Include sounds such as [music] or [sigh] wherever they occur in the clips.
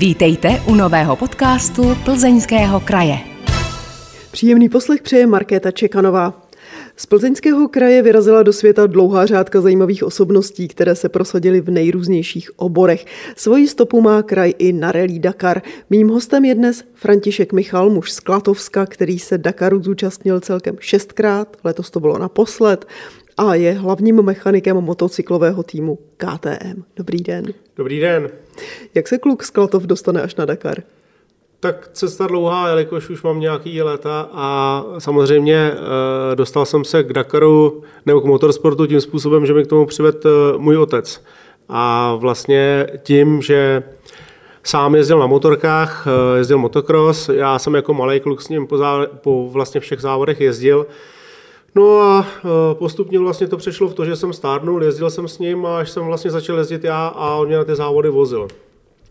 Vítejte u nového podcastu Plzeňského kraje. Příjemný poslech přeje Markéta Čekanová. Z plzeňského kraje vyrazila do světa dlouhá řádka zajímavých osobností, které se prosadily v nejrůznějších oborech. Svoji stopu má kraj i na Rally Dakar. Mým hostem je dnes František Michal, muž z Klatovska, který se Dakaru zúčastnil celkem šestkrát, letos to bylo naposled a je hlavním mechanikem motocyklového týmu KTM. Dobrý den. Dobrý den. Jak se kluk z Klatov dostane až na Dakar? Tak cesta dlouhá, jelikož už mám nějaký léta a samozřejmě e, dostal jsem se k Dakaru nebo k motorsportu tím způsobem, že mi k tomu přived e, můj otec. A vlastně tím, že sám jezdil na motorkách, e, jezdil motocross, já jsem jako malý kluk s ním po, závod, po vlastně všech závodech jezdil, No a postupně vlastně to přešlo v to, že jsem stárnul, jezdil jsem s ním a až jsem vlastně začal jezdit já a on mě na ty závody vozil.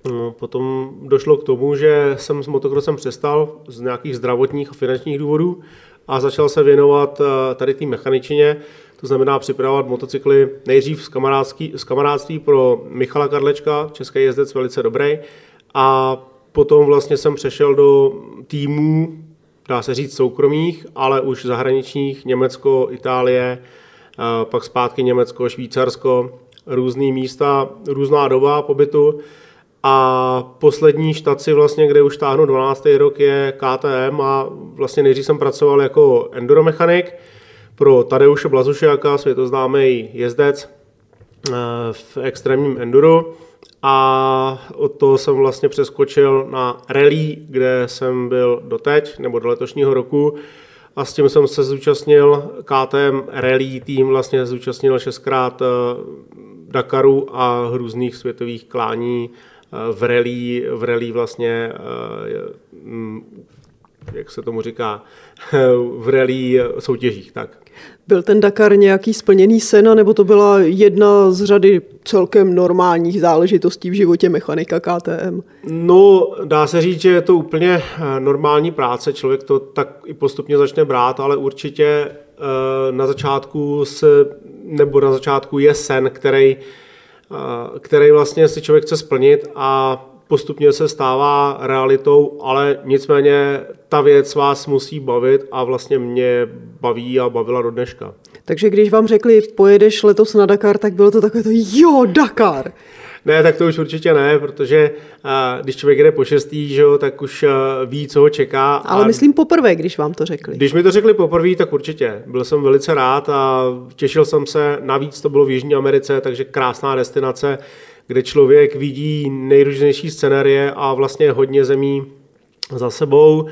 No, potom došlo k tomu, že jsem s motokrosem přestal z nějakých zdravotních a finančních důvodů a začal se věnovat tady té mechaničině, to znamená připravovat motocykly nejdřív z, z kamarádství pro Michala Karlečka, český jezdec velice dobrý, a potom vlastně jsem přešel do týmů dá se říct soukromých, ale už zahraničních, Německo, Itálie, pak zpátky Německo, Švýcarsko, různé místa, různá doba pobytu. A poslední štaci, vlastně, kde už táhnu 12. rok, je KTM a vlastně nejdřív jsem pracoval jako enduromechanik pro Tadeuše Blazušiaka, světoznámý jezdec v extrémním enduro a od toho jsem vlastně přeskočil na rally, kde jsem byl doteď, nebo do letošního roku. A s tím jsem se zúčastnil, KTM Rally tým vlastně zúčastnil šestkrát eh, Dakaru a různých světových klání eh, v rally, v rally vlastně, eh, mm, jak se tomu říká, [laughs] v rally soutěžích. Tak. Byl ten Dakar nějaký splněný sen, nebo to byla jedna z řady celkem normálních záležitostí v životě mechanika KTM? No, dá se říct, že je to úplně eh, normální práce, člověk to tak i postupně začne brát, ale určitě eh, na začátku se, nebo na začátku je sen, který, eh, který vlastně si člověk chce splnit a postupně se stává realitou, ale nicméně ta věc vás musí bavit a vlastně mě baví a bavila do dneška. Takže když vám řekli, pojedeš letos na Dakar, tak bylo to takové to, jo, Dakar. Ne, tak to už určitě ne, protože a, když člověk jde po šestý, že tak už a, ví, co ho čeká. Ale a, myslím poprvé, když vám to řekli. Když mi to řekli poprvé, tak určitě. Byl jsem velice rád a těšil jsem se. Navíc to bylo v Jižní Americe, takže krásná destinace kde člověk vidí nejrůznější scenérie a vlastně hodně zemí za sebou,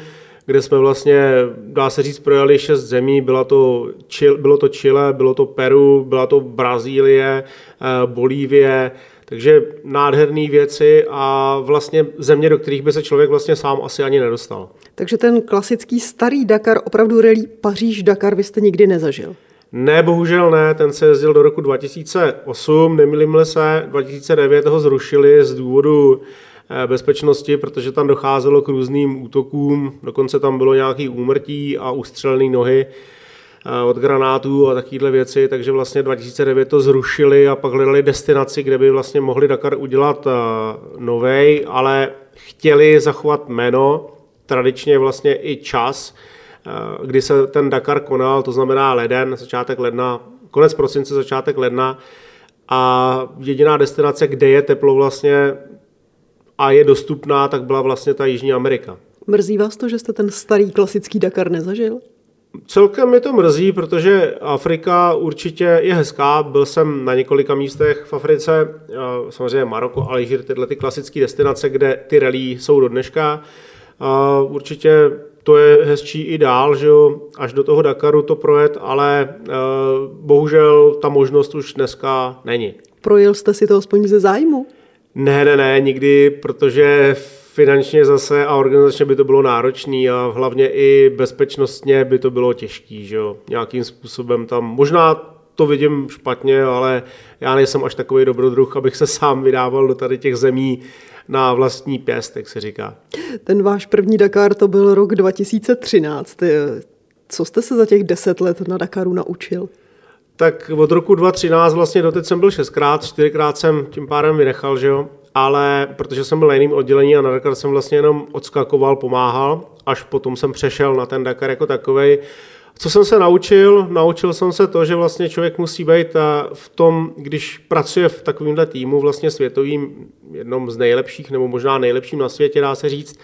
kde jsme vlastně, dá se říct, projeli šest zemí. Byla to, bylo to Chile, bylo to Peru, byla to Brazílie, eh, Bolívie, takže nádherné věci a vlastně země, do kterých by se člověk vlastně sám asi ani nedostal. Takže ten klasický starý Dakar, opravdu relí Paříž-Dakar, vy jste nikdy nezažil? Ne, bohužel ne, ten se jezdil do roku 2008, nemilím se, 2009 ho zrušili z důvodu eh, bezpečnosti, protože tam docházelo k různým útokům, dokonce tam bylo nějaký úmrtí a ustřelené nohy eh, od granátů a takovéhle věci, takže vlastně 2009 to zrušili a pak hledali destinaci, kde by vlastně mohli Dakar udělat eh, novej, ale chtěli zachovat jméno, tradičně vlastně i čas, kdy se ten Dakar konal, to znamená leden, začátek ledna, konec prosince, začátek ledna a jediná destinace, kde je teplo vlastně a je dostupná, tak byla vlastně ta Jižní Amerika. Mrzí vás to, že jste ten starý klasický Dakar nezažil? Celkem mi to mrzí, protože Afrika určitě je hezká. Byl jsem na několika místech v Africe, eh, samozřejmě Maroko, Alžír, tyhle ty klasické destinace, kde ty rally jsou do dneška. Určitě to je hezčí i dál, že jo, až do toho Dakaru to projet, ale uh, bohužel ta možnost už dneska není. Projel jste si to aspoň ze zájmu? Ne, ne, ne, nikdy, protože finančně zase a organizačně by to bylo náročné a hlavně i bezpečnostně by to bylo těžké, že jo, nějakým způsobem tam, možná to vidím špatně, ale já nejsem až takový dobrodruh, abych se sám vydával do tady těch zemí, na vlastní pěst, jak se říká. Ten váš první Dakar to byl rok 2013. Co jste se za těch deset let na Dakaru naučil? Tak od roku 2013 vlastně doteď jsem byl šestkrát, čtyřikrát jsem tím pádem vynechal, že jo. ale protože jsem byl na jiným oddělení a na Dakar jsem vlastně jenom odskakoval, pomáhal, až potom jsem přešel na ten Dakar jako takovej. Co jsem se naučil? Naučil jsem se to, že vlastně člověk musí být v tom, když pracuje v takovémhle týmu, vlastně světovým, jednom z nejlepších, nebo možná nejlepším na světě, dá se říct,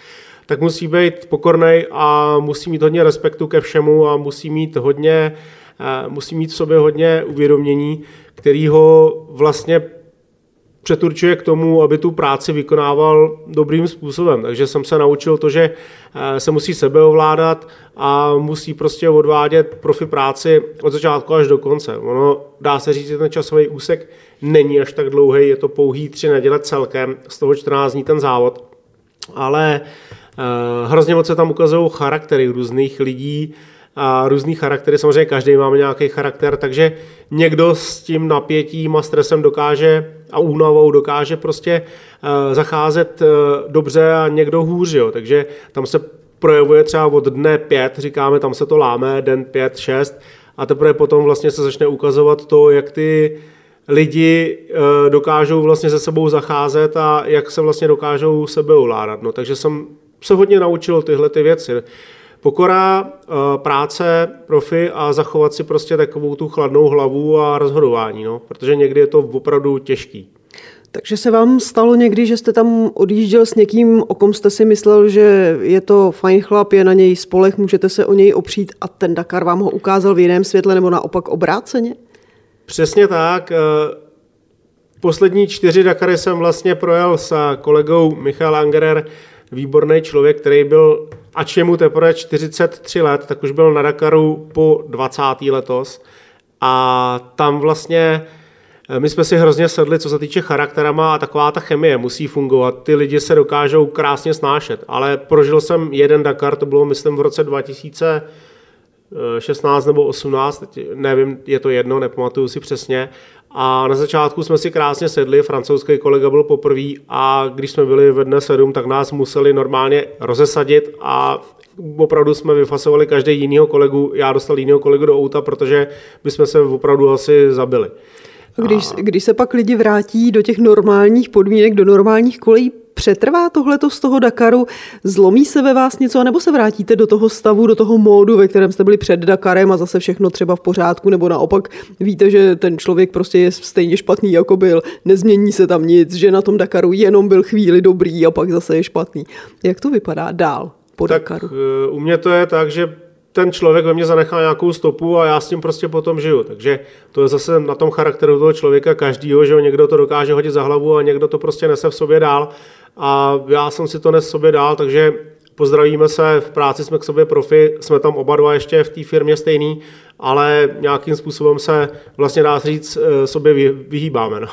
tak musí být pokorný a musí mít hodně respektu ke všemu a musí mít hodně, eh, musí mít v sobě hodně uvědomění, který ho vlastně přeturčuje k tomu, aby tu práci vykonával dobrým způsobem. Takže jsem se naučil to, že eh, se musí sebe ovládat a musí prostě odvádět profi práci od začátku až do konce. Ono dá se říct, že ten časový úsek není až tak dlouhý, je to pouhý tři neděle celkem, z toho 14 dní ten závod. Ale uh, hrozně moc se tam ukazují charaktery různých lidí, a různý charaktery. Samozřejmě každý máme nějaký charakter, takže někdo s tím napětím a stresem dokáže a únavou dokáže prostě uh, zacházet uh, dobře a někdo hůř. Jo. Takže tam se projevuje třeba od dne pět, říkáme, tam se to láme, den pět, šest, a teprve potom vlastně se začne ukazovat to, jak ty lidi uh, dokážou vlastně se sebou zacházet a jak se vlastně dokážou sebe ovládat. No, takže jsem se hodně naučil tyhle ty věci. Pokora, práce, profi a zachovat si prostě takovou tu chladnou hlavu a rozhodování, no, protože někdy je to opravdu těžký. Takže se vám stalo někdy, že jste tam odjížděl s někým, o kom jste si myslel, že je to fajn chlap, je na něj spolech, můžete se o něj opřít a ten Dakar vám ho ukázal v jiném světle nebo naopak obráceně? Přesně tak. Eh, poslední čtyři Dakary jsem vlastně projel s kolegou Michal Angerer, výborný člověk, který byl, ač je mu teprve 43 let, tak už byl na Dakaru po 20. letos. A tam vlastně eh, my jsme si hrozně sedli, co se týče charakterama a taková ta chemie musí fungovat. Ty lidi se dokážou krásně snášet, ale prožil jsem jeden Dakar, to bylo myslím v roce 2000 16 nebo 18, nevím, je to jedno, nepamatuju si přesně. A na začátku jsme si krásně sedli, francouzský kolega byl poprvé a když jsme byli ve dne 7, tak nás museli normálně rozesadit a opravdu jsme vyfasovali každý jinýho kolegu, já dostal jinýho kolegu do auta, protože bychom se opravdu asi zabili. Když, a... když se pak lidi vrátí do těch normálních podmínek, do normálních kolejí, Přetrvá tohleto z toho Dakaru? Zlomí se ve vás něco, nebo se vrátíte do toho stavu, do toho módu, ve kterém jste byli před Dakarem a zase všechno třeba v pořádku, nebo naopak víte, že ten člověk prostě je stejně špatný, jako byl, nezmění se tam nic, že na tom Dakaru jenom byl chvíli dobrý a pak zase je špatný. Jak to vypadá dál po tak Dakaru? Eh, u mě to je tak, že ten člověk ve mně zanechá nějakou stopu a já s tím prostě potom žiju. Takže to je zase na tom charakteru toho člověka každýho, že někdo to dokáže hodit za hlavu a někdo to prostě nese v sobě dál. A já jsem si to nes sobě dál, takže pozdravíme se, v práci jsme k sobě profi, jsme tam oba dva ještě v té firmě stejný, ale nějakým způsobem se vlastně dá říct eh, sobě vyhýbáme. No.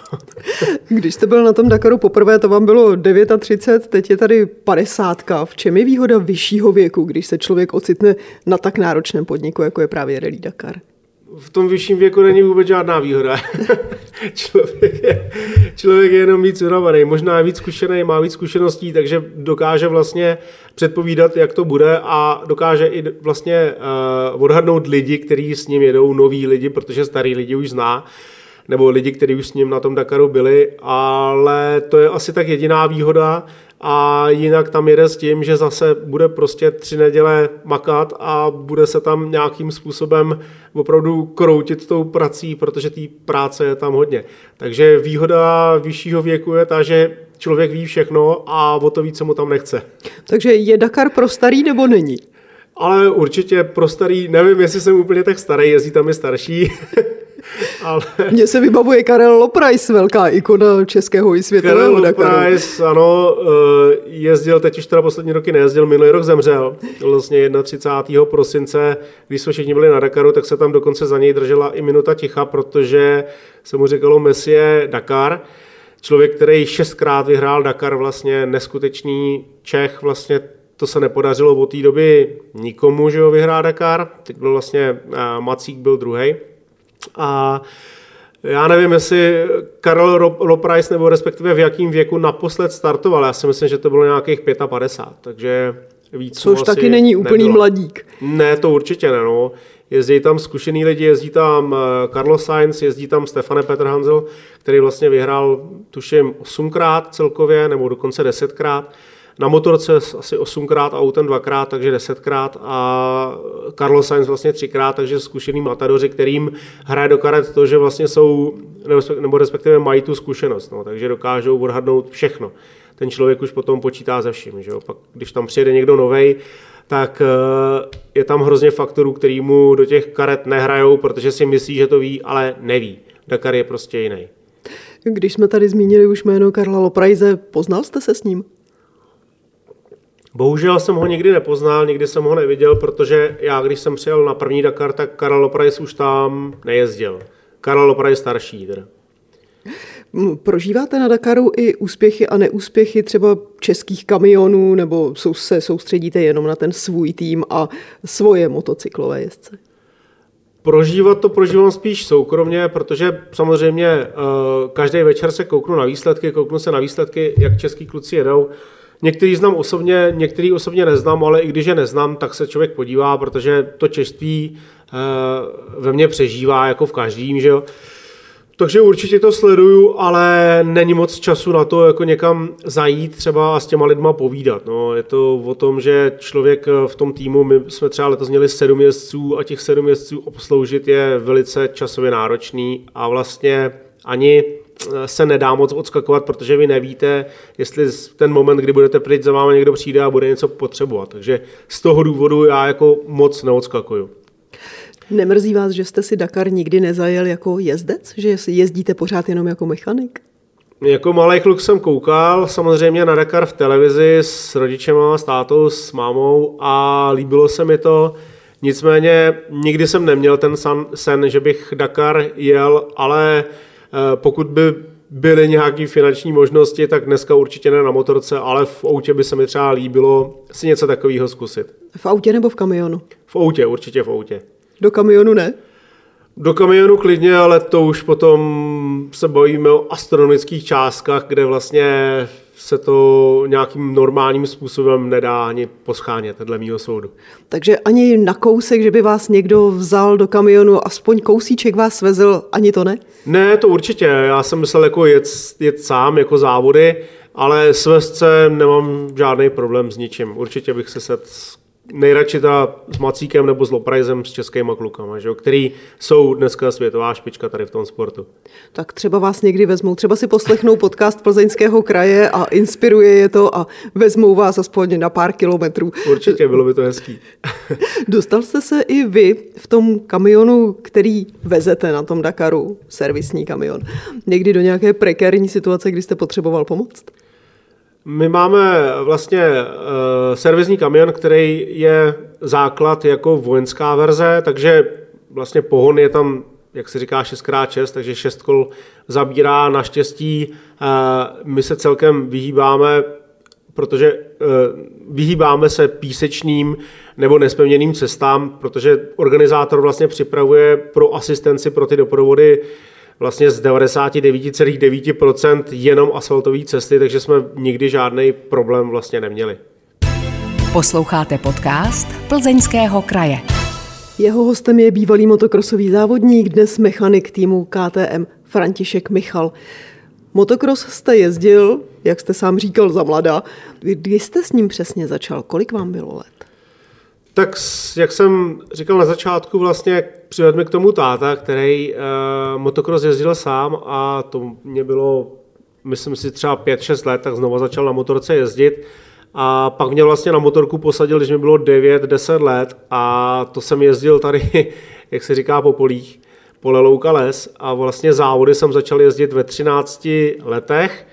[laughs] Když jste byl na tom Dakaru poprvé, to vám bylo 39, teď je tady 50. V čem je výhoda vyššího věku, když se člověk ocitne na tak náročném podniku, jako je právě Rally Dakar? V tom vyšším věku není vůbec žádná výhoda. [laughs] člověk, je, člověk je jenom víc unavený, možná je víc zkušený, má víc zkušeností, takže dokáže vlastně předpovídat, jak to bude a dokáže i vlastně uh, odhadnout lidi, kteří s ním jedou, noví lidi, protože starý lidi už zná nebo lidi, kteří už s ním na tom Dakaru byli, ale to je asi tak jediná výhoda a jinak tam jede s tím, že zase bude prostě tři neděle makat a bude se tam nějakým způsobem opravdu kroutit tou prací, protože té práce je tam hodně. Takže výhoda vyššího věku je ta, že člověk ví všechno a o to víc se mu tam nechce. Takže je Dakar pro starý nebo není? Ale určitě pro starý, nevím, jestli jsem úplně tak starý, jezdí tam i starší. [laughs] [laughs] Ale... Mně se vybavuje Karel Loprice, velká ikona českého i světového Karel Loprice, ano, eh, jezdil, teď už teda poslední roky nejezdil, minulý rok zemřel, vlastně 31. prosince, když jsme všichni byli na Dakaru, tak se tam dokonce za něj držela i minuta ticha, protože se mu říkalo Messie Dakar, člověk, který šestkrát vyhrál Dakar, vlastně neskutečný Čech, vlastně to se nepodařilo od té doby nikomu, že ho vyhrá Dakar. Teď byl vlastně uh, Macík byl druhý. A já nevím, jestli Karel Loprice nebo respektive v jakém věku naposled startoval. Já si myslím, že to bylo nějakých 55, takže víc Což taky není úplný nebylo. mladík. Ne, to určitě ne. No. jezdí tam zkušený lidi, jezdí tam eh, Carlos Sainz, jezdí tam Stefane Petr Hanzel, který vlastně vyhrál, tuším, osmkrát celkově, nebo dokonce desetkrát. Na motorce asi osmkrát, autem dvakrát, takže desetkrát a Carlos Sainz vlastně třikrát, takže zkušený matadoři, kterým hraje do karet to, že vlastně jsou, nebo respektive mají tu zkušenost, no, takže dokážou odhadnout všechno. Ten člověk už potom počítá ze vším, že jo? Pak, když tam přijede někdo novej, tak eh, je tam hrozně faktorů, který mu do těch karet nehrajou, protože si myslí, že to ví, ale neví. Dakar je prostě jiný. Když jsme tady zmínili už jméno Karla Loprajze, poznal jste se s ním? Bohužel jsem ho nikdy nepoznal, nikdy jsem ho neviděl, protože já, když jsem přijel na první Dakar, tak Karel Loprajs už tam nejezdil. Karel Loprajs starší. Teda. Prožíváte na Dakaru i úspěchy a neúspěchy třeba českých kamionů, nebo se soustředíte jenom na ten svůj tým a svoje motocyklové jezdce? Prožívat to prožívám spíš soukromně, protože samozřejmě uh, každý večer se kouknu na výsledky, kouknu se na výsledky, jak český kluci jedou. Některý znám osobně, některý osobně neznám, ale i když je neznám, tak se člověk podívá, protože to češství uh, ve mně přežívá jako v každým, že jo. Takže určitě to sleduju, ale není moc času na to jako někam zajít třeba a s těma lidma povídat. No, je to o tom, že člověk v tom týmu, my jsme třeba letos měli sedm jezdců a těch sedm jezdců obsloužit je velice časově náročný a vlastně ani se nedá moc odskakovat, protože vy nevíte, jestli ten moment, kdy budete pryč, za vámi někdo přijde a bude něco potřebovat. Takže z toho důvodu já jako moc neodskakuju. Nemrzí vás, že jste si Dakar nikdy nezajel jako jezdec? Že jezdíte pořád jenom jako mechanik? Jako malý kluk jsem koukal samozřejmě na Dakar v televizi s rodičem, s tátou, s mámou a líbilo se mi to. Nicméně nikdy jsem neměl ten sen, že bych Dakar jel, ale eh, pokud by byly nějaké finanční možnosti, tak dneska určitě ne na motorce, ale v autě by se mi třeba líbilo si něco takového zkusit. V autě nebo v kamionu? V autě, určitě v autě. Do kamionu ne? Do kamionu klidně, ale to už potom se bavíme o astronomických částkách, kde vlastně se to nějakým normálním způsobem nedá ani poschánět, dle mýho soudu. Takže ani na kousek, že by vás někdo vzal do kamionu, aspoň kousíček vás vezl, ani to ne? Ne, to určitě. Já jsem myslel jako jet, jet sám, jako závody, ale s vesce nemám žádný problém s ničím. Určitě bych se set nejradši teda s Macíkem nebo s Loprajzem, s českýma klukama, že jo, který jsou dneska světová špička tady v tom sportu. Tak třeba vás někdy vezmou, třeba si poslechnou podcast Plzeňského kraje a inspiruje je to a vezmou vás aspoň na pár kilometrů. Určitě, bylo by to hezký. [laughs] Dostal jste se i vy v tom kamionu, který vezete na tom Dakaru, servisní kamion, někdy do nějaké prekérní situace, kdy jste potřeboval pomoc? My máme vlastně uh, servisní kamion, který je základ jako vojenská verze, takže vlastně pohon je tam, jak se říká, 6x6, takže 6 kol zabírá. Naštěstí uh, my se celkem vyhýbáme, protože uh, vyhýbáme se písečným nebo nespevněným cestám, protože organizátor vlastně připravuje pro asistenci pro ty doprovody vlastně z 99,9% jenom asfaltové cesty, takže jsme nikdy žádný problém vlastně neměli. Posloucháte podcast Plzeňského kraje. Jeho hostem je bývalý motokrosový závodník, dnes mechanik týmu KTM František Michal. Motokros jste jezdil, jak jste sám říkal, za mladá. Kdy jste s ním přesně začal? Kolik vám bylo let? Tak jak jsem říkal na začátku, vlastně přivedl k tomu táta, který uh, motocross jezdil sám a to mě bylo, myslím si, třeba 5-6 let, tak znovu začal na motorce jezdit. A pak mě vlastně na motorku posadil, když mi bylo 9-10 let a to jsem jezdil tady, [laughs] jak se říká, po polích, pole louka les a vlastně závody jsem začal jezdit ve 13 letech.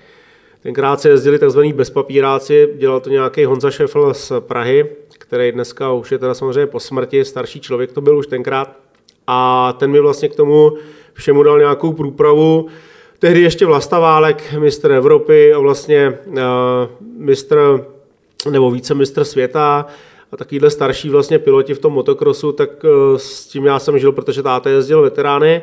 Tenkrát se jezdili tzv. bezpapíráci, dělal to nějaký Honza Šefel z Prahy, který dneska už je teda samozřejmě po smrti, starší člověk to byl už tenkrát. A ten mi vlastně k tomu všemu dal nějakou průpravu. Tehdy ještě Vlasta Válek, mistr Evropy a vlastně uh, mistr nebo více mistr světa a takovýhle starší vlastně piloti v tom motokrosu, tak uh, s tím já jsem žil, protože táta jezdil veterány.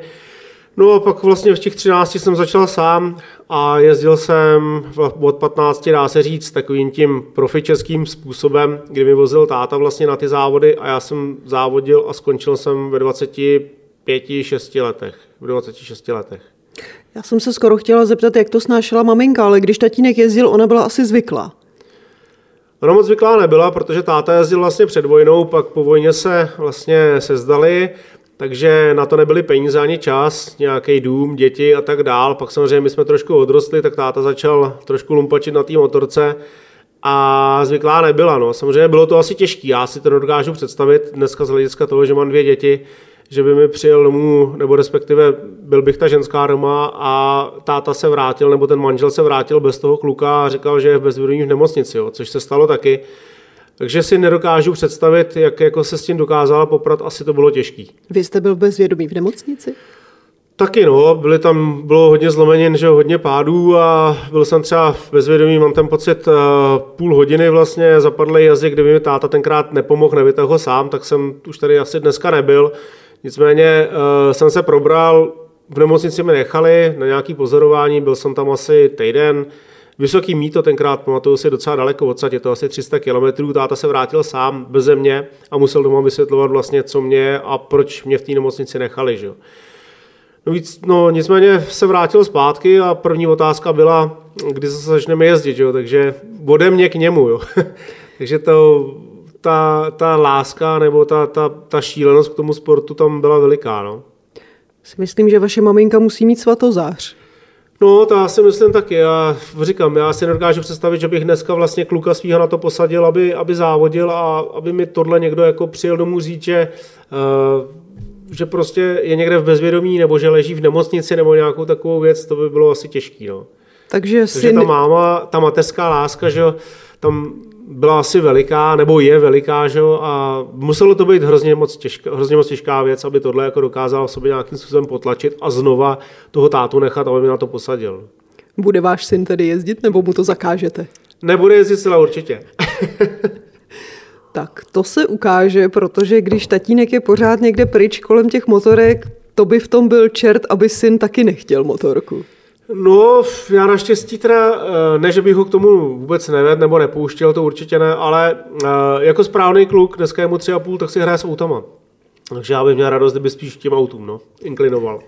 No a pak vlastně v těch 13 jsem začal sám a jezdil jsem od 15, dá se říct, takovým tím profičeským způsobem, kdy mi vozil táta vlastně na ty závody a já jsem závodil a skončil jsem ve 25, 6 letech. V 26 letech. Já jsem se skoro chtěla zeptat, jak to snášela maminka, ale když tatínek jezdil, ona byla asi zvyklá. Ona moc zvyklá nebyla, protože táta jezdil vlastně před vojnou, pak po vojně se vlastně sezdali, takže na to nebyly peníze ani čas, nějaký dům, děti a tak dál. Pak samozřejmě my jsme trošku odrostli, tak táta začal trošku lumpačit na té motorce a zvyklá nebyla. No. Samozřejmě bylo to asi těžké, já si to dokážu představit dneska z hlediska toho, že mám dvě děti, že by mi přijel domů, nebo respektive byl bych ta ženská doma a táta se vrátil, nebo ten manžel se vrátil bez toho kluka a říkal, že je v bezvědomí v nemocnici, jo, což se stalo taky. Takže si nedokážu představit, jak jako se s tím dokázala poprat, asi to bylo těžký. Vy jste byl bezvědomý v nemocnici? Taky no, byly tam, bylo hodně zlomenin, že hodně pádů a byl jsem třeba v bezvědomí, mám ten pocit, eh, půl hodiny vlastně zapadlý jazyk, kdyby mi táta tenkrát nepomohl, nevytahl ho sám, tak jsem už tady asi dneska nebyl. Nicméně uh, jsem se probral, v nemocnici mi nechali na nějaký pozorování, byl jsem tam asi týden, Vysoký míto tenkrát, pamatuju si docela daleko odsaď, je to asi 300 km, táta se vrátil sám bez země a musel doma vysvětlovat vlastně, co mě a proč mě v té nemocnici nechali. Že? No, víc, no nicméně se vrátil zpátky a první otázka byla, kdy se začneme jezdit, že? takže ode mě k němu. Jo? [laughs] takže to ta, ta láska nebo ta, ta, ta šílenost k tomu sportu tam byla veliká. No. Si myslím, že vaše maminka musí mít svatozář. No, to já si myslím taky. Já říkám, já si nedokážu představit, že bych dneska vlastně kluka svého na to posadil, aby, aby závodil a aby mi tohle někdo jako přijel domů říct, že, uh, že prostě je někde v bezvědomí nebo že leží v nemocnici nebo nějakou takovou věc, to by bylo asi těžký. No. Takže, Takže syn... ta máma, ta mateřská láska, že tam byla asi veliká, nebo je veliká, že jo, a muselo to být hrozně moc, těžká, hrozně moc těžká věc, aby tohle jako dokázal v sobě nějakým způsobem potlačit a znova toho tátu nechat, aby mi na to posadil. Bude váš syn tedy jezdit, nebo mu to zakážete? Nebude jezdit celá určitě. [laughs] tak to se ukáže, protože když tatínek je pořád někde pryč kolem těch motorek, to by v tom byl čert, aby syn taky nechtěl motorku. No, já naštěstí teda, eh, ne, že bych ho k tomu vůbec nevedl nebo nepouštěl, to určitě ne, ale eh, jako správný kluk, dneska je mu tři a půl, tak si hraje s autama. Takže já bych měl radost, kdyby spíš tím autům, no, inklinoval.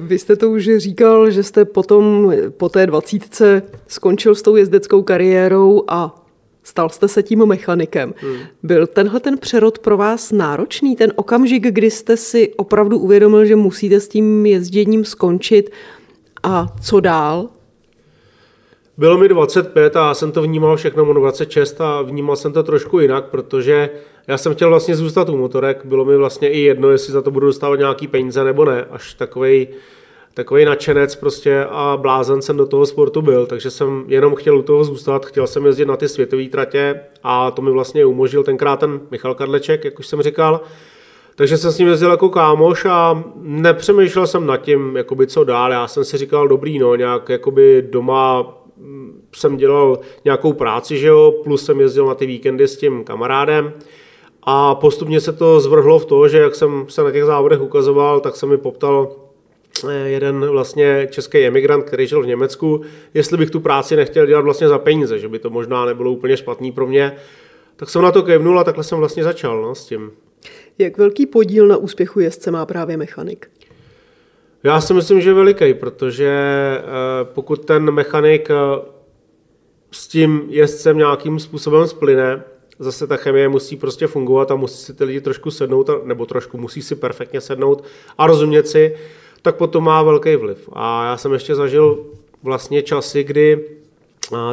Vy jste to už říkal, že jste potom po té dvacítce skončil s tou jezdeckou kariérou a stal jste se tím mechanikem. Hmm. Byl tenhle ten přerod pro vás náročný, ten okamžik, kdy jste si opravdu uvědomil, že musíte s tím jezděním skončit a co dál? Bylo mi 25 a já jsem to vnímal všechno mu 26 a vnímal jsem to trošku jinak, protože já jsem chtěl vlastně zůstat u motorek. Bylo mi vlastně i jedno, jestli za to budu dostávat nějaký peníze nebo ne. Až takovej, takový nadšenec prostě a blázen jsem do toho sportu byl, takže jsem jenom chtěl u toho zůstat, chtěl jsem jezdit na ty světové tratě a to mi vlastně umožnil tenkrát ten Michal Kadleček, jak už jsem říkal. Takže jsem s ním jezdil jako kámoš a nepřemýšlel jsem nad tím, jakoby co dál. Já jsem si říkal, dobrý, no, nějak jakoby doma mm, jsem dělal nějakou práci, že jo, plus jsem jezdil na ty víkendy s tím kamarádem. A postupně se to zvrhlo v to, že jak jsem se na těch závodech ukazoval, tak se mi poptal eh, jeden vlastně český emigrant, který žil v Německu, jestli bych tu práci nechtěl dělat vlastně za peníze, že by to možná nebylo úplně špatný pro mě. Tak jsem na to kevnul a takhle jsem vlastně začal no, s tím. Jak velký podíl na úspěchu jezdce má právě mechanik? Já si myslím, že veliký, protože eh, pokud ten mechanik eh, s tím jezdcem nějakým způsobem splyne, zase ta chemie musí prostě fungovat a musí si ty lidi trošku sednout, nebo trošku musí si perfektně sednout a rozumět si, tak potom má velký vliv. A já jsem ještě zažil vlastně časy, kdy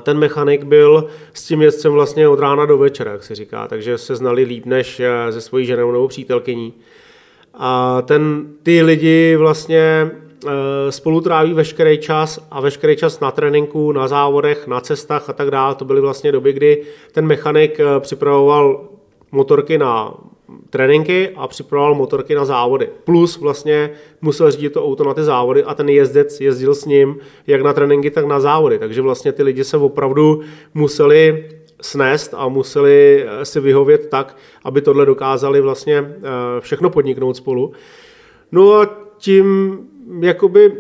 ten mechanik byl s tím jezdcem vlastně od rána do večera, jak se říká, takže se znali líp než eh, se svojí ženou nebo přítelkyní. A ten, ty lidi vlastně eh, spolu tráví veškerý čas a veškerý čas na tréninku, na závodech, na cestách a tak dále. To byly vlastně doby, kdy ten mechanik eh, připravoval motorky na tréninky a připravoval motorky na závody. Plus vlastně musel řídit to auto na ty závody a ten jezdec jezdil s ním jak na tréninky, tak na závody. Takže vlastně ty lidi se opravdu museli snést a museli eh, si vyhovět tak, aby tohle dokázali vlastně eh, všechno podniknout spolu. No a tím jakoby uh,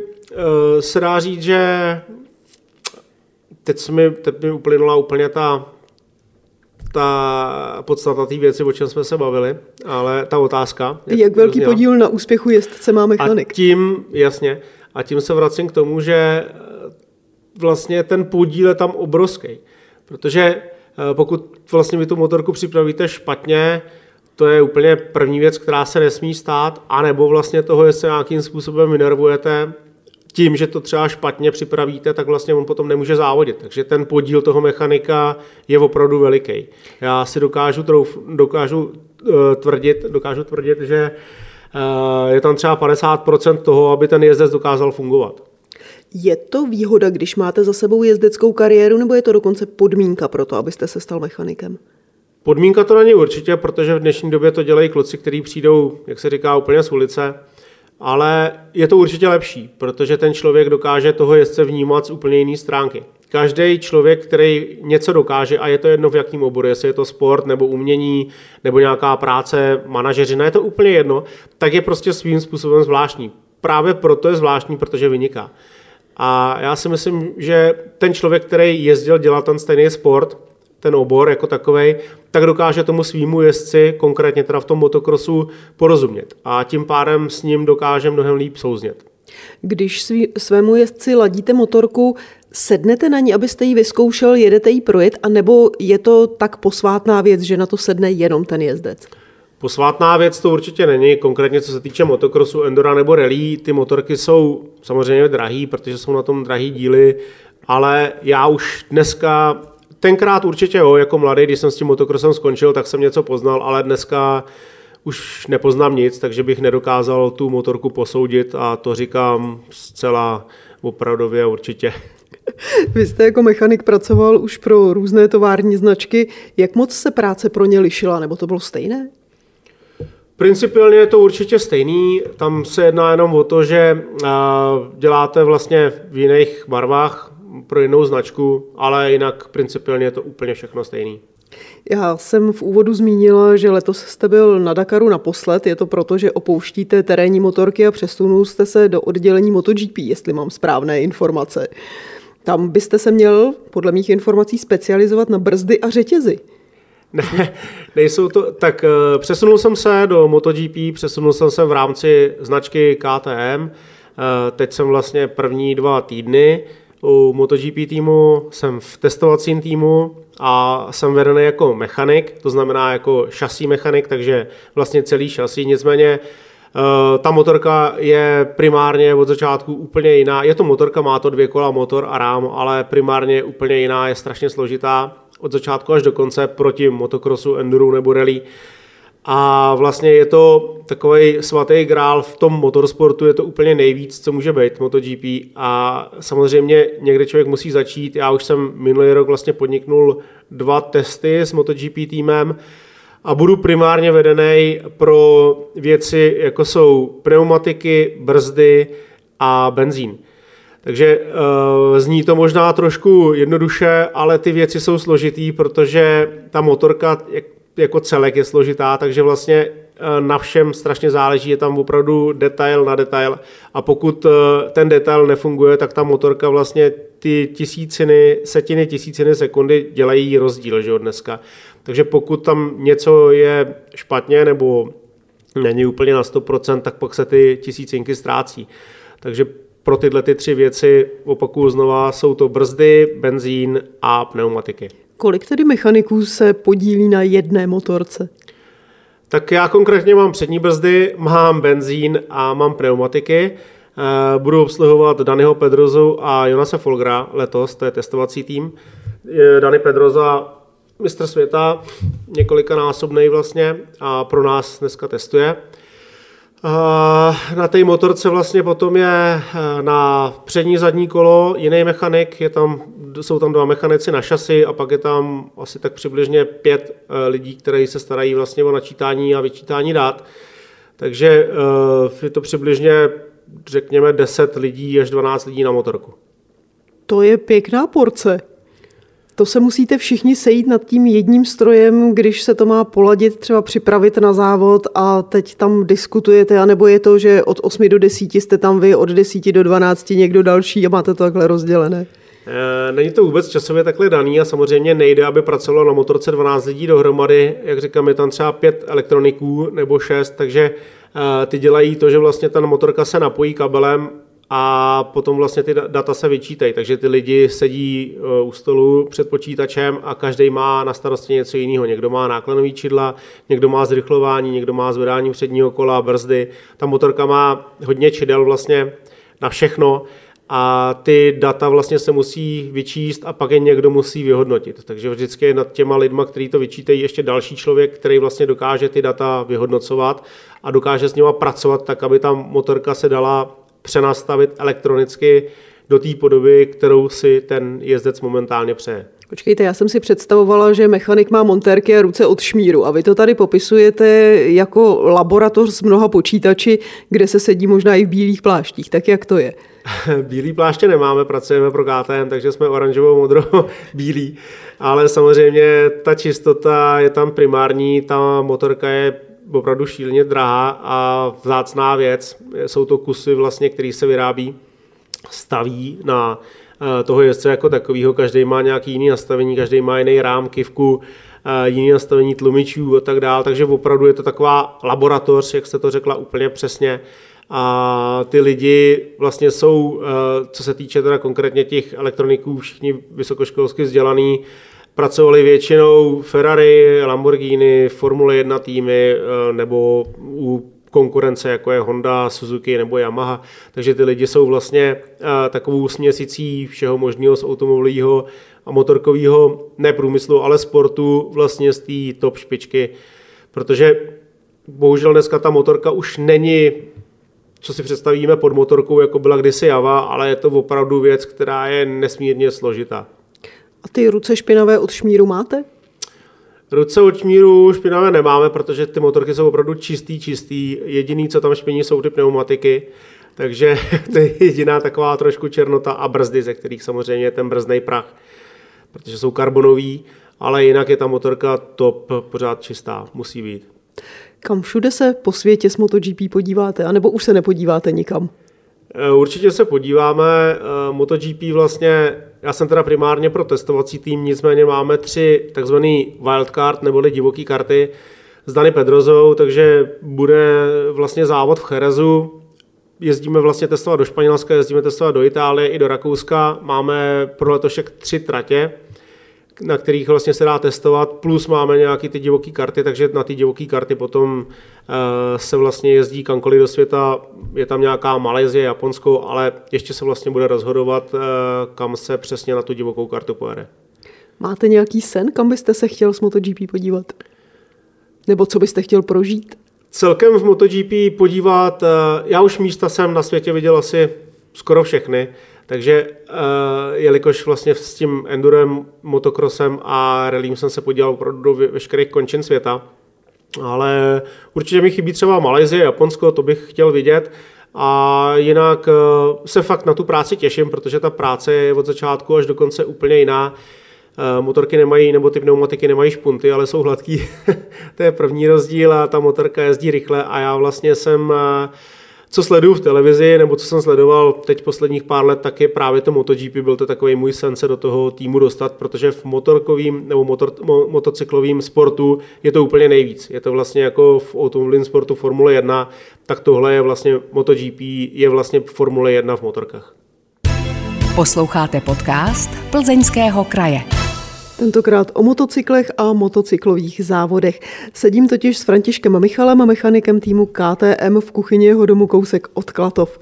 se dá říct, že teď, mi, teď mi uplynula úplně ta, ta podstata té věci, o čem jsme se bavili, ale ta otázka. Jak, jak velký zněla. podíl na úspěchu jezdce má mechanik? A tím, jasně, a tím se vracím k tomu, že vlastně ten podíl je tam obrovský. Protože eh, pokud vlastně vy tu motorku připravíte špatně, to je úplně první věc, která se nesmí stát, anebo vlastně toho, jestli nějakým způsobem vynervujete, tím, že to třeba špatně připravíte, tak vlastně on potom nemůže závodit. Takže ten podíl toho mechanika je opravdu veliký. Já si dokážu, trouf, dokážu uh, tvrdit, dokážu tvrdit, že uh, je tam třeba 50% toho, aby ten jezdec dokázal fungovat. Je to výhoda, když máte za sebou jezdeckou kariéru, nebo je to dokonce podmínka pro to, abyste se stal mechanikem? Podmínka to není určitě, protože v dnešní době to dělají kluci, kteří přijdou, jak se říká, úplně z ulice, ale je to určitě lepší, protože ten člověk dokáže toho jezdce vnímat z úplně jiné stránky. Každý člověk, který něco dokáže, a je to jedno v jakém oboru, jestli je to sport nebo umění nebo nějaká práce, manažeřina, je to úplně jedno, tak je prostě svým způsobem zvláštní. Právě proto je zvláštní, protože vyniká. A já si myslím, že ten člověk, který jezdil dělat ten stejný sport, ten obor jako takový, tak dokáže tomu svýmu jezdci, konkrétně teda v tom motokrosu, porozumět. A tím pádem s ním dokáže mnohem líp souznět. Když svý, svému jezdci ladíte motorku, sednete na ní, abyste ji vyzkoušel, jedete ji projet, anebo je to tak posvátná věc, že na to sedne jenom ten jezdec? Posvátná věc to určitě není, konkrétně co se týče motokrosu, endura nebo rally, ty motorky jsou samozřejmě drahý, protože jsou na tom drahý díly, ale já už dneska, tenkrát určitě jo, jako mladý, když jsem s tím motokrosem skončil, tak jsem něco poznal, ale dneska už nepoznám nic, takže bych nedokázal tu motorku posoudit a to říkám zcela opravdově určitě. [laughs] Vy jste jako mechanik pracoval už pro různé tovární značky. Jak moc se práce pro ně lišila, nebo to bylo stejné? Principiálně je to určitě stejný, tam se jedná jenom o to, že děláte vlastně v jiných barvách pro jinou značku, ale jinak principiálně je to úplně všechno stejný. Já jsem v úvodu zmínila, že letos jste byl na Dakaru naposled. Je to proto, že opouštíte terénní motorky a přesunul jste se do oddělení MotoGP, jestli mám správné informace. Tam byste se měl, podle mých informací, specializovat na brzdy a řetězy. Ne, [laughs] nejsou to, tak uh, přesunul jsem se do MotoGP, přesunul jsem se v rámci značky KTM, eh, teď jsem vlastně první dva týdny u MotoGP týmu, jsem v testovacím týmu a jsem vedený jako mechanik, to znamená jako šasí mechanik, takže vlastně celý šasí, nicméně Uh, ta motorka je primárně od začátku úplně jiná. Je to motorka, má to dvě kola, motor a rám, ale primárně úplně jiná, je strašně složitá od začátku až do konce proti motokrosu, enduru nebo rally. A vlastně je to takový svatý grál v tom motorsportu, je to úplně nejvíc, co může být MotoGP. A samozřejmě někde člověk musí začít. Já už jsem minulý rok vlastně podniknul dva testy s MotoGP týmem a budu primárně vedený pro věci, jako jsou pneumatiky, brzdy a benzín. Takže uh, zní to možná trošku jednoduše, ale ty věci jsou složitý, protože ta motorka jak, jako celek je složitá, takže vlastně uh, na všem strašně záleží, je tam opravdu detail na detail a pokud uh, ten detail nefunguje, tak ta motorka vlastně ty tisíciny, setiny, tisíciny sekundy dělají rozdíl, že od dneska. Takže pokud tam něco je špatně nebo není úplně na 100%, tak pak se ty tisícinky ztrácí. Takže pro tyhle ty tři věci, opakuju znova, jsou to brzdy, benzín a pneumatiky. Kolik tedy mechaniků se podílí na jedné motorce? Tak já konkrétně mám přední brzdy, mám benzín a mám pneumatiky. Eh, budu obsluhovat Danyho Pedrozu a Jonase Folgra letos, to je testovací tým. Dany Pedroza, mistr světa, několikanásobný vlastně a pro nás dneska testuje. Na té motorce vlastně potom je eh, na přední zadní kolo jiný mechanik, je tam, jsou tam dva mechanici na šasy a pak je tam asi tak přibližně pět eh, lidí, kteří se starají vlastně o načítání a vyčítání dát. Takže eh, je to přibližně, řekněme, 10 lidí až 12 lidí na motorku. To je pěkná porce. To se musíte všichni sejít nad tím jedním strojem, když se to má poladit, třeba připravit na závod a teď tam diskutujete, anebo je to, že od 8 do 10 jste tam vy, od 10 do 12 někdo další a máte to takhle rozdělené? Eh, není to vůbec časově takhle daný a samozřejmě nejde, aby pracovalo na motorce 12 lidí dohromady. Jak říkám, je tam třeba pět elektroniků nebo šest, takže eh, ty dělají to, že vlastně ta motorka se napojí kabelem a potom vlastně ty data se vyčítají. Takže ty lidi sedí eh, u stolu před počítačem a každý má na starosti něco jiného. Někdo má nákladový čidla, někdo má zrychlování, někdo má zvedání předního kola, brzdy. Ta motorka má hodně čidel vlastně na všechno a ty data vlastně se musí vyčíst a pak je někdo musí vyhodnotit. Takže vždycky je nad těma lidma, kteří to vyčítají, ještě další člověk, který vlastně dokáže ty data vyhodnocovat a dokáže s nima pracovat tak, aby ta motorka se dala přenastavit elektronicky do té podoby, kterou si ten jezdec momentálně přeje. Počkejte, já jsem si představovala, že mechanik má montérky a ruce od šmíru a vy to tady popisujete jako laboratoř s mnoha počítači, kde se sedí možná i v bílých pláštích. Tak jak to je? [laughs] Bílý pláště nemáme, pracujeme pro KTM, takže jsme oranžovo modro [laughs] bílý, ale samozřejmě ta čistota je tam primární, ta motorka je opravdu šíleně drahá a vzácná věc. Jsou to kusy vlastně, které se vyrábí, staví na eh, toho jezdce jako takového. Každý má nějaký jiný nastavení, každý má jiný rám, kivku, eh, jiný nastavení tlumičů a tak dále. Takže opravdu je to taková laboratoř, jak jste to řekla úplně přesně. A ty lidi vlastně jsou, eh, co se týče teda konkrétně těch elektroniků, všichni vysokoškolsky vzdělaný, pracovali většinou Ferrari, Lamborghini, Formule 1 týmy eh, nebo u konkurence, jako je Honda, Suzuki nebo Yamaha. Takže ty lidi jsou vlastně eh, takovou směsicí všeho možného z automobilového a motorkového, ne průmyslu, ale sportu vlastně z té top špičky. Protože bohužel dneska ta motorka už není co si představíme pod motorkou, jako byla kdysi Java, ale je to opravdu věc, která je nesmírně složitá. A ty ruce špinavé od šmíru máte? Ruce od šmíru špinavé nemáme, protože ty motorky jsou opravdu čistý, čistý. Jediný, co tam špiní, jsou ty pneumatiky. Takže [laughs] to je jediná taková trošku černota a brzdy, ze kterých samozřejmě je ten brzdný prach, protože jsou karbonový, ale jinak je ta motorka top, pořád čistá, musí být. Kam všude se po světě s MotoGP podíváte, anebo už se nepodíváte nikam? Eh, určitě se podíváme. Eh, MotoGP vlastně, já jsem teda primárně pro testovací tým, nicméně máme tři takzvaný wildcard neboli divoký karty s Dany Pedrozou, takže bude vlastně závod v Cherezu. Jezdíme vlastně testovat do Španělska, jezdíme testovat do Itálie i do Rakouska. Máme pro letošek tři tratě, na kterých vlastně se dá testovat, plus máme nějaké ty divoké karty, takže na ty divoké karty potom eh, se vlastně jezdí kamkoliv do světa, je tam nějaká Malajzie, Japonsko, ale ještě se vlastně bude rozhodovat, eh, kam se přesně na tu divokou kartu pojede. Máte nějaký sen, kam byste se chtěl s MotoGP podívat? Nebo co byste chtěl prožít? Celkem v MotoGP podívat, eh, já už místa jsem na světě viděl asi skoro všechny, takže uh, jelikož vlastně s tím endurem, motocrossem a rallym jsem se podíval opravdu do veškerých končin světa, ale určitě mi chybí třeba Malajzie, Japonsko, to bych chtěl vidět. A jinak uh, se fakt na tu práci těším, protože ta práce je od začátku až do konce úplně jiná. Uh, motorky nemají, nebo ty pneumatiky nemají špunty, ale jsou hladký. [laughs] to je první rozdíl a ta motorka jezdí rychle a já vlastně jsem co sleduju v televizi, nebo co jsem sledoval teď posledních pár let, tak je právě to MotoGP, byl to takový můj sen se do toho týmu dostat, protože v motorkovým nebo motor, mo, motocyklovým sportu je to úplně nejvíc. Je to vlastně jako v automobilovém sportu Formule 1, tak tohle je vlastně MotoGP, je vlastně Formule 1 v motorkách. Posloucháte podcast Plzeňského kraje. Tentokrát o motocyklech a motocyklových závodech. Sedím totiž s Františkem Michalem, mechanikem týmu KTM v kuchyni jeho domu kousek od Klatov.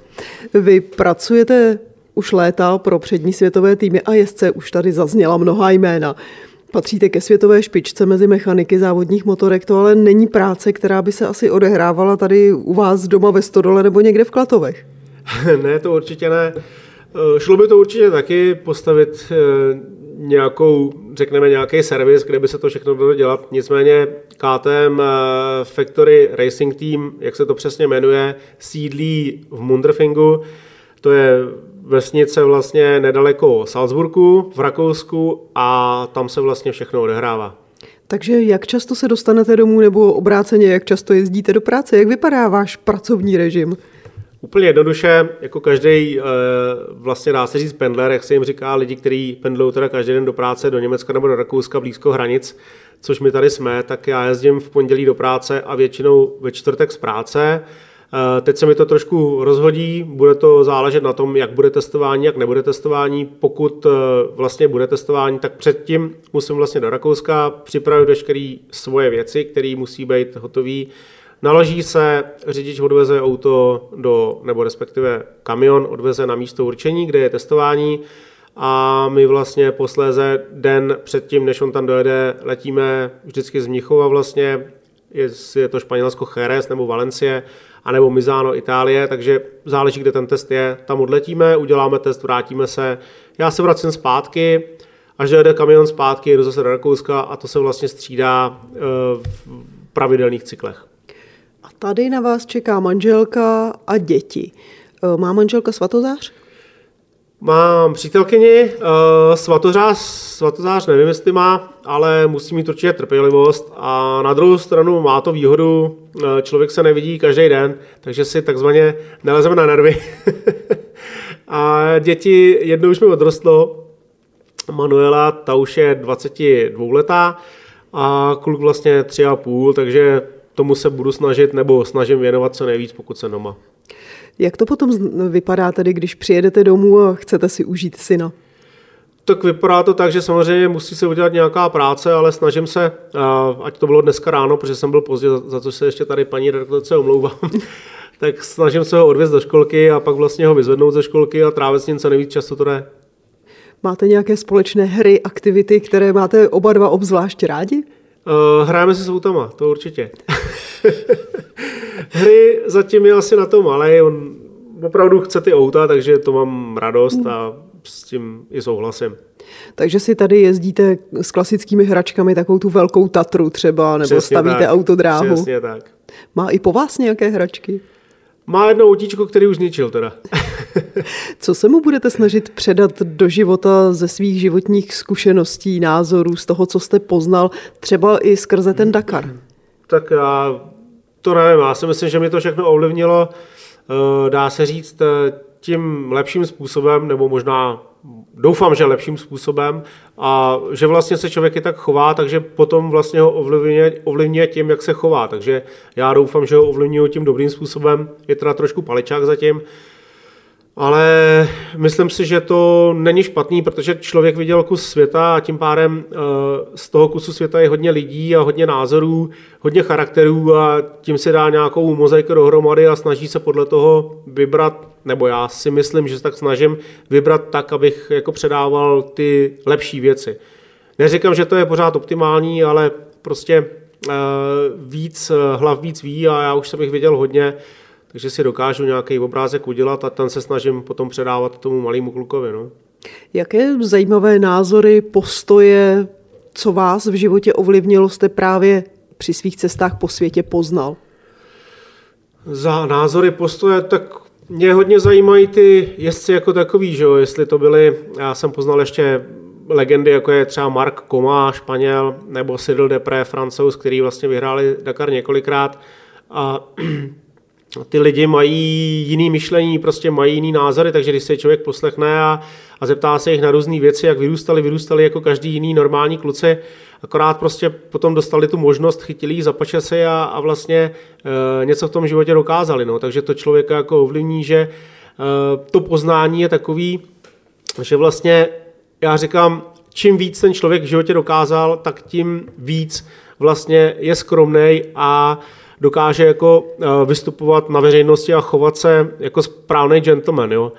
Vy pracujete už léta pro přední světové týmy a jezdce už tady zazněla mnoha jména. Patříte ke světové špičce mezi mechaniky závodních motorek, to ale není práce, která by se asi odehrávala tady u vás doma ve Stodole nebo někde v Klatovech. [laughs] ne, to určitě ne. Šlo by to určitě taky postavit eh, nějakou, řekneme, nějaký servis, kde by se to všechno dalo dělat. Nicméně KTM eh, Factory Racing Team, jak se to přesně jmenuje, sídlí v Munderfingu. To je vesnice vlastně nedaleko Salzburgu v Rakousku a tam se vlastně všechno odehrává. Takže jak často se dostanete domů nebo obráceně, jak často jezdíte do práce? Jak vypadá váš pracovní režim? Úplně jednoduše, jako každý eh, vlastně dá se říct pendler, jak se jim říká, lidi, kteří pendlují teda každý den do práce do Německa nebo do Rakouska blízko hranic, což my tady jsme, tak já jezdím v pondělí do práce a většinou ve čtvrtek z práce. Eh, teď se mi to trošku rozhodí, bude to záležet na tom, jak bude testování, jak nebude testování. Pokud eh, vlastně bude testování, tak předtím musím vlastně do Rakouska připravit veškeré svoje věci, které musí být hotové. Naloží se, řidič odveze auto do, nebo respektive kamion odveze na místo určení, kde je testování a my vlastně posléze den předtím, než on tam dojede, letíme vždycky z Mnichova vlastně, jestli je to Španělsko Jerez nebo Valencie, anebo Mizano Itálie, takže záleží, kde ten test je. Tam odletíme, uděláme test, vrátíme se. Já se vracím zpátky, až dojede kamion zpátky, jedu zase do Rakouska a to se vlastně střídá eh, v pravidelných cyklech. Tady na vás čeká manželka a děti. Eh, má manželka svatozář? Mám přítelkyni, uh, svatozář, svatozář nevím, jestli má, ale musí mít určitě trpělivost a na druhou stranu má to výhodu, uh, člověk se nevidí každý den, takže si takzvaně nelezeme na nervy. [laughs] a děti, jednou už mi odrostlo, Manuela, ta už je 22 letá a kluk vlastně 3,5, takže tomu se budu snažit nebo snažím věnovat co nejvíc, pokud se doma. Jak to potom vypadá tedy, když přijedete domů a chcete si užít syna? Tak vypadá to tak, že samozřejmě musí se udělat nějaká práce, ale snažím se, ať to bylo dneska ráno, protože jsem byl pozdě, za co se ještě tady paní redaktorce omlouvám, [laughs] tak snažím se ho odvězt do školky a pak vlastně ho vyzvednout ze školky a trávit s ním co nejvíc času to jde. Máte nějaké společné hry, aktivity, které máte oba dva obzvlášť rádi? Uh, hrajeme si s autama, to určitě. [laughs] Hry zatím je asi na to malý, on opravdu chce ty auta, takže to mám radost a s tím i souhlasím. Takže si tady jezdíte s klasickými hračkami, takovou tu velkou Tatru třeba, nebo Přesně stavíte tak. autodráhu. Přesně tak. Má i po vás nějaké hračky? Má jedno autíčko, který už zničil teda. [laughs] Co se mu budete snažit předat do života ze svých životních zkušeností, názorů, z toho, co jste poznal, třeba i skrze ten Dakar? Tak já to nevím, já si myslím, že mi to všechno ovlivnilo, eh, dá se říct, eh, tím lepším způsobem, nebo možná doufám, že lepším způsobem a že vlastně se člověk i tak chová, takže potom vlastně ho ovlivňuje, ovlivňuje tím, jak se chová. Takže já doufám, že ho ovlivňuji tím dobrým způsobem. Je teda trošku paličák zatím, ale myslím si, že to není špatný, protože člověk viděl kus světa a tím pádem eh, z toho kusu světa je hodně lidí a hodně názorů, hodně charakterů a tím si dá nějakou mozaiku dohromady a snaží se podle toho vybrat, nebo já si myslím, že se tak snažím vybrat tak, abych jako předával ty lepší věci. Neříkám, že to je pořád optimální, ale prostě eh, víc hlav víc ví a já už jsem jich viděl hodně, takže si dokážu nějaký obrázek udělat a ten se snažím potom předávat tomu malému klukovi. No. Jaké zajímavé názory, postoje, co vás v životě ovlivnilo, jste právě při svých cestách po světě poznal? Za názory, postoje, tak mě hodně zajímají ty jezdci jako takový, že jo? jestli to byly, já jsem poznal ještě legendy, jako je třeba Mark Koma, Španěl, nebo Cyril Depré, Francouz, který vlastně vyhráli Dakar několikrát. A ty lidi mají jiný myšlení, prostě mají jiný názory, takže když se člověk poslechne a, a zeptá se jich na různé věci, jak vyrůstali, vyrůstali jako každý jiný normální kluci, akorát prostě potom dostali tu možnost, chytili za pačesy a, a vlastně e, něco v tom životě dokázali. No. Takže to člověka jako ovlivní, že e, to poznání je takový, že vlastně já říkám, čím víc ten člověk v životě dokázal, tak tím víc vlastně je skromný a dokáže jako eh, vystupovat na veřejnosti a chovat se jako správný gentleman. Jo?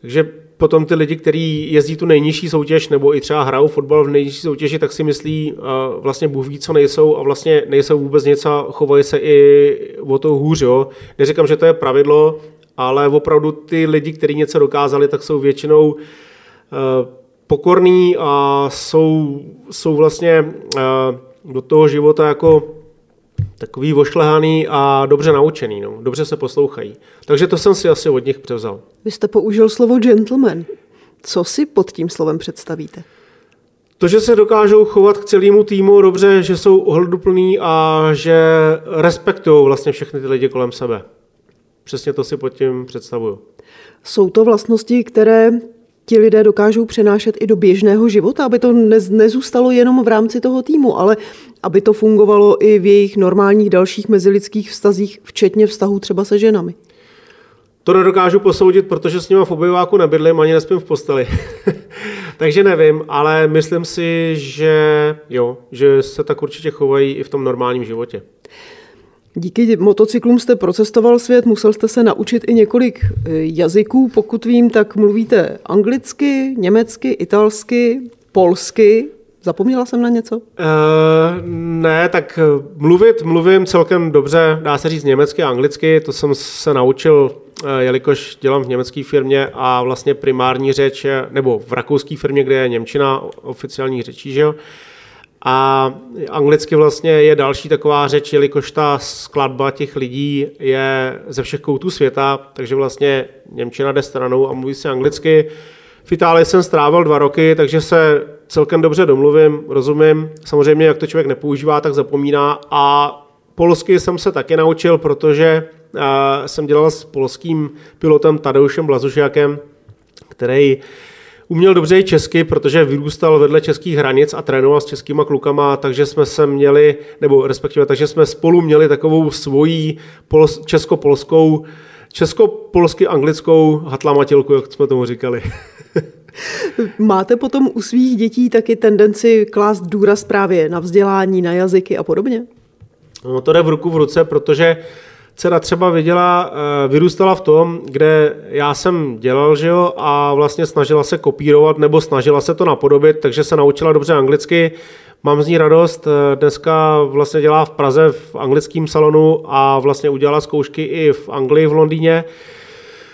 Takže potom ty lidi, kteří jezdí tu nejnižší soutěž nebo i třeba hrajou fotbal v nejnižší soutěži, tak si myslí, uh, vlastně Bůh ví, co nejsou a vlastně nejsou vůbec něco a chovají se i o to hůř. Jo? Neříkám, že to je pravidlo, ale opravdu ty lidi, kteří něco dokázali, tak jsou většinou uh, pokorní a jsou, jsou vlastně do toho života jako takový ošlehaný a dobře naučený, no. dobře se poslouchají. Takže to jsem si asi od nich převzal. Vy jste použil slovo gentleman. Co si pod tím slovem představíte? To, že se dokážou chovat k celému týmu dobře, že jsou ohleduplní a že respektují vlastně všechny ty lidi kolem sebe. Přesně to si pod tím představuju. Jsou to vlastnosti, které ti lidé dokážou přenášet i do běžného života, aby to nezůstalo jenom v rámci toho týmu, ale aby to fungovalo i v jejich normálních dalších mezilidských vztazích, včetně vztahů třeba se ženami. To nedokážu posoudit, protože s nimi v obyváku nebydlím, ani nespím v posteli. [laughs] Takže nevím, ale myslím si, že jo, že se tak určitě chovají i v tom normálním životě. Díky motocyklům jste procestoval svět, musel jste se naučit i několik e, jazyků. Pokud vím, tak mluvíte anglicky, německy, italsky, polsky. Zapomněla jsem na něco? Uh, ne, tak mluvit mluvím celkem dobře, dá se říct německy a anglicky, to jsem se naučil, e, jelikož dělám v německé firmě a vlastně primární řeč, je, nebo v rakouské firmě, kde je Němčina oficiální řečí, že jo, a anglicky vlastně je další taková řeč, jelikož ta skladba těch lidí je ze všech koutů světa, takže vlastně Němčina jde stranou a mluví se anglicky. V Itálii jsem strávil dva roky, takže se celkem dobře domluvím, rozumím. Samozřejmě, jak to člověk nepoužívá, tak zapomíná. A polsky jsem se taky naučil, protože jsem dělal s polským pilotem Tadeušem Blazušákem, který uměl dobře i česky, protože vyrůstal vedle českých hranic a trénoval s českýma klukama, takže jsme se měli, nebo respektive, takže jsme spolu měli takovou svojí česko-polskou, česko-polsky anglickou hatlamatilku, jak jsme tomu říkali. [laughs] Máte potom u svých dětí taky tendenci klást důraz právě na vzdělání, na jazyky a podobně? No, to jde v ruku v ruce, protože dcera třeba viděla, eh, vyrůstala v tom, kde já jsem dělal, že jo, a vlastně snažila se kopírovat nebo snažila se to napodobit, takže se naučila dobře anglicky. Mám z ní radost, eh, dneska vlastně dělá v Praze v anglickém salonu a vlastně udělala zkoušky i v Anglii, v Londýně.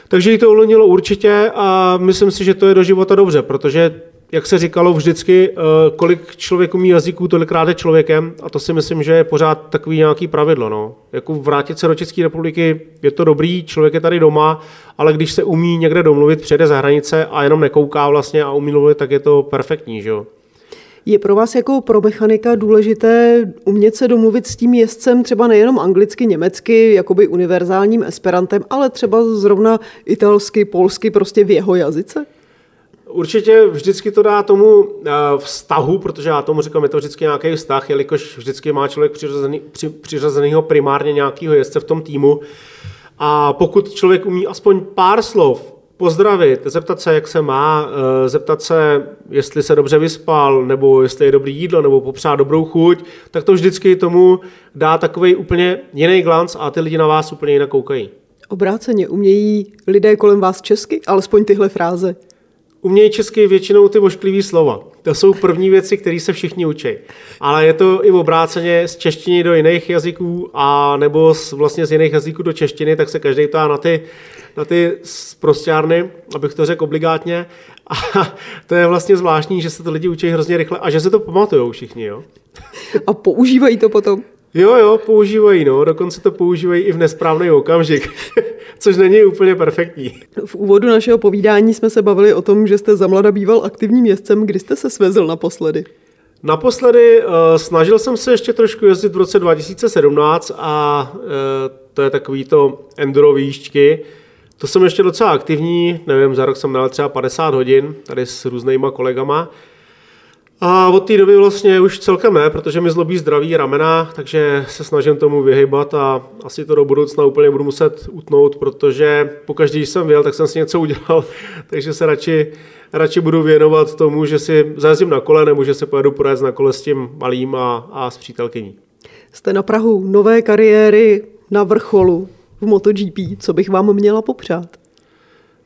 Takže jí to ovlivnilo určitě a myslím si, že to je do života dobře, protože jak se říkalo vždycky, eh, kolik člověk umí jazyků, tolikrát je člověkem a to si myslím, že je pořád takový nějaký pravidlo. No. Jako vrátit se do České republiky je to dobrý, člověk je tady doma, ale když se umí někde domluvit, přijede za hranice a jenom nekouká vlastně a umí mluvit, tak je to perfektní. Že? Je pro vás jako pro mechanika důležité umět se domluvit s tím jezdcem třeba nejenom anglicky, německy, jakoby univerzálním esperantem, ale třeba zrovna italsky, polsky, prostě v jeho jazyce? Určitě vždycky to dá tomu eh, vztahu, protože já tomu říkám, je to vždycky nějaký vztah, jelikož vždycky má člověk přiřazený, při, přiřazenýho primárně nějakého jezdce v tom týmu. A pokud člověk umí aspoň pár slov pozdravit, zeptat se, jak se má, eh, zeptat se, jestli se dobře vyspal, nebo jestli je dobrý jídlo, nebo popřát dobrou chuť, tak to vždycky tomu dá takový úplně jiný glanc a ty lidi na vás úplně jinak koukají. Obráceně umějí lidé kolem vás česky, alespoň tyhle fráze. Umějí česky většinou ty vošklivý slova. To jsou první věci, které se všichni učí. Ale je to i obráceně z češtiny do jiných jazyků a nebo z, vlastně z jiných jazyků do češtiny, tak se každý ptá na ty, na ty prostěrny, abych to řekl obligátně. A [laughs] to je vlastně zvláštní, že se to lidi učí hrozně rychle a že se to pamatují všichni. Jo? A používají to potom. Jo, jo, používají, no, dokonce to používají i v nesprávný okamžik, [laughs] což není úplně perfektní. V úvodu našeho povídání jsme se bavili o tom, že jste za mlada býval aktivním jezdcem. Kdy jste se svezl naposledy? Naposledy uh, snažil jsem se ještě trošku jezdit v roce 2017 a uh, to je takový to enduro výšťky. To jsem ještě docela aktivní, nevím, za rok jsem měl třeba 50 hodin tady s různýma kolegama. A od té doby vlastně už celkem ne, protože mi zlobí zdraví ramena, takže se snažím tomu vyhybat a asi to do budoucna úplně budu muset utnout, protože pokaždé, když jsem vyjel, tak jsem si něco udělal, [laughs] takže se radši, radši budu věnovat tomu, že si zajezdím na kole nebo že se pojedu projet na kole s tím malým a, a s přítelkyní. Jste na Prahu nové kariéry na vrcholu v MotoGP. Co bych vám měla popřát?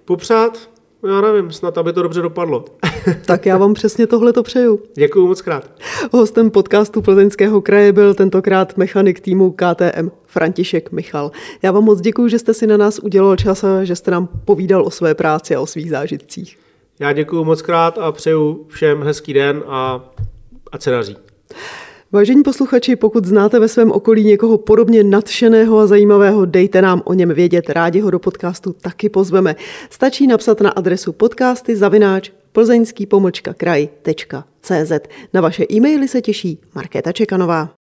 Popřát? Já nevím, snad, aby to dobře dopadlo. [laughs] tak já vám přesně tohle to přeju. Děkuji moc krát. Hostem podcastu Plzeňského kraje byl tentokrát mechanik týmu KTM František Michal. Já vám moc děkuji, že jste si na nás udělal čas a že jste nám povídal o své práci a o svých zážitcích. Já děkuji moc krát a přeju všem hezký den a ať se daří. Vážení posluchači, pokud znáte ve svém okolí někoho podobně nadšeného a zajímavého, dejte nám o něm vědět, rádi ho do podcastu taky pozveme. Stačí napsat na adresu podcasty zavináč plzeňský kraj.cz. Na vaše e-maily se těší Markéta Čekanová.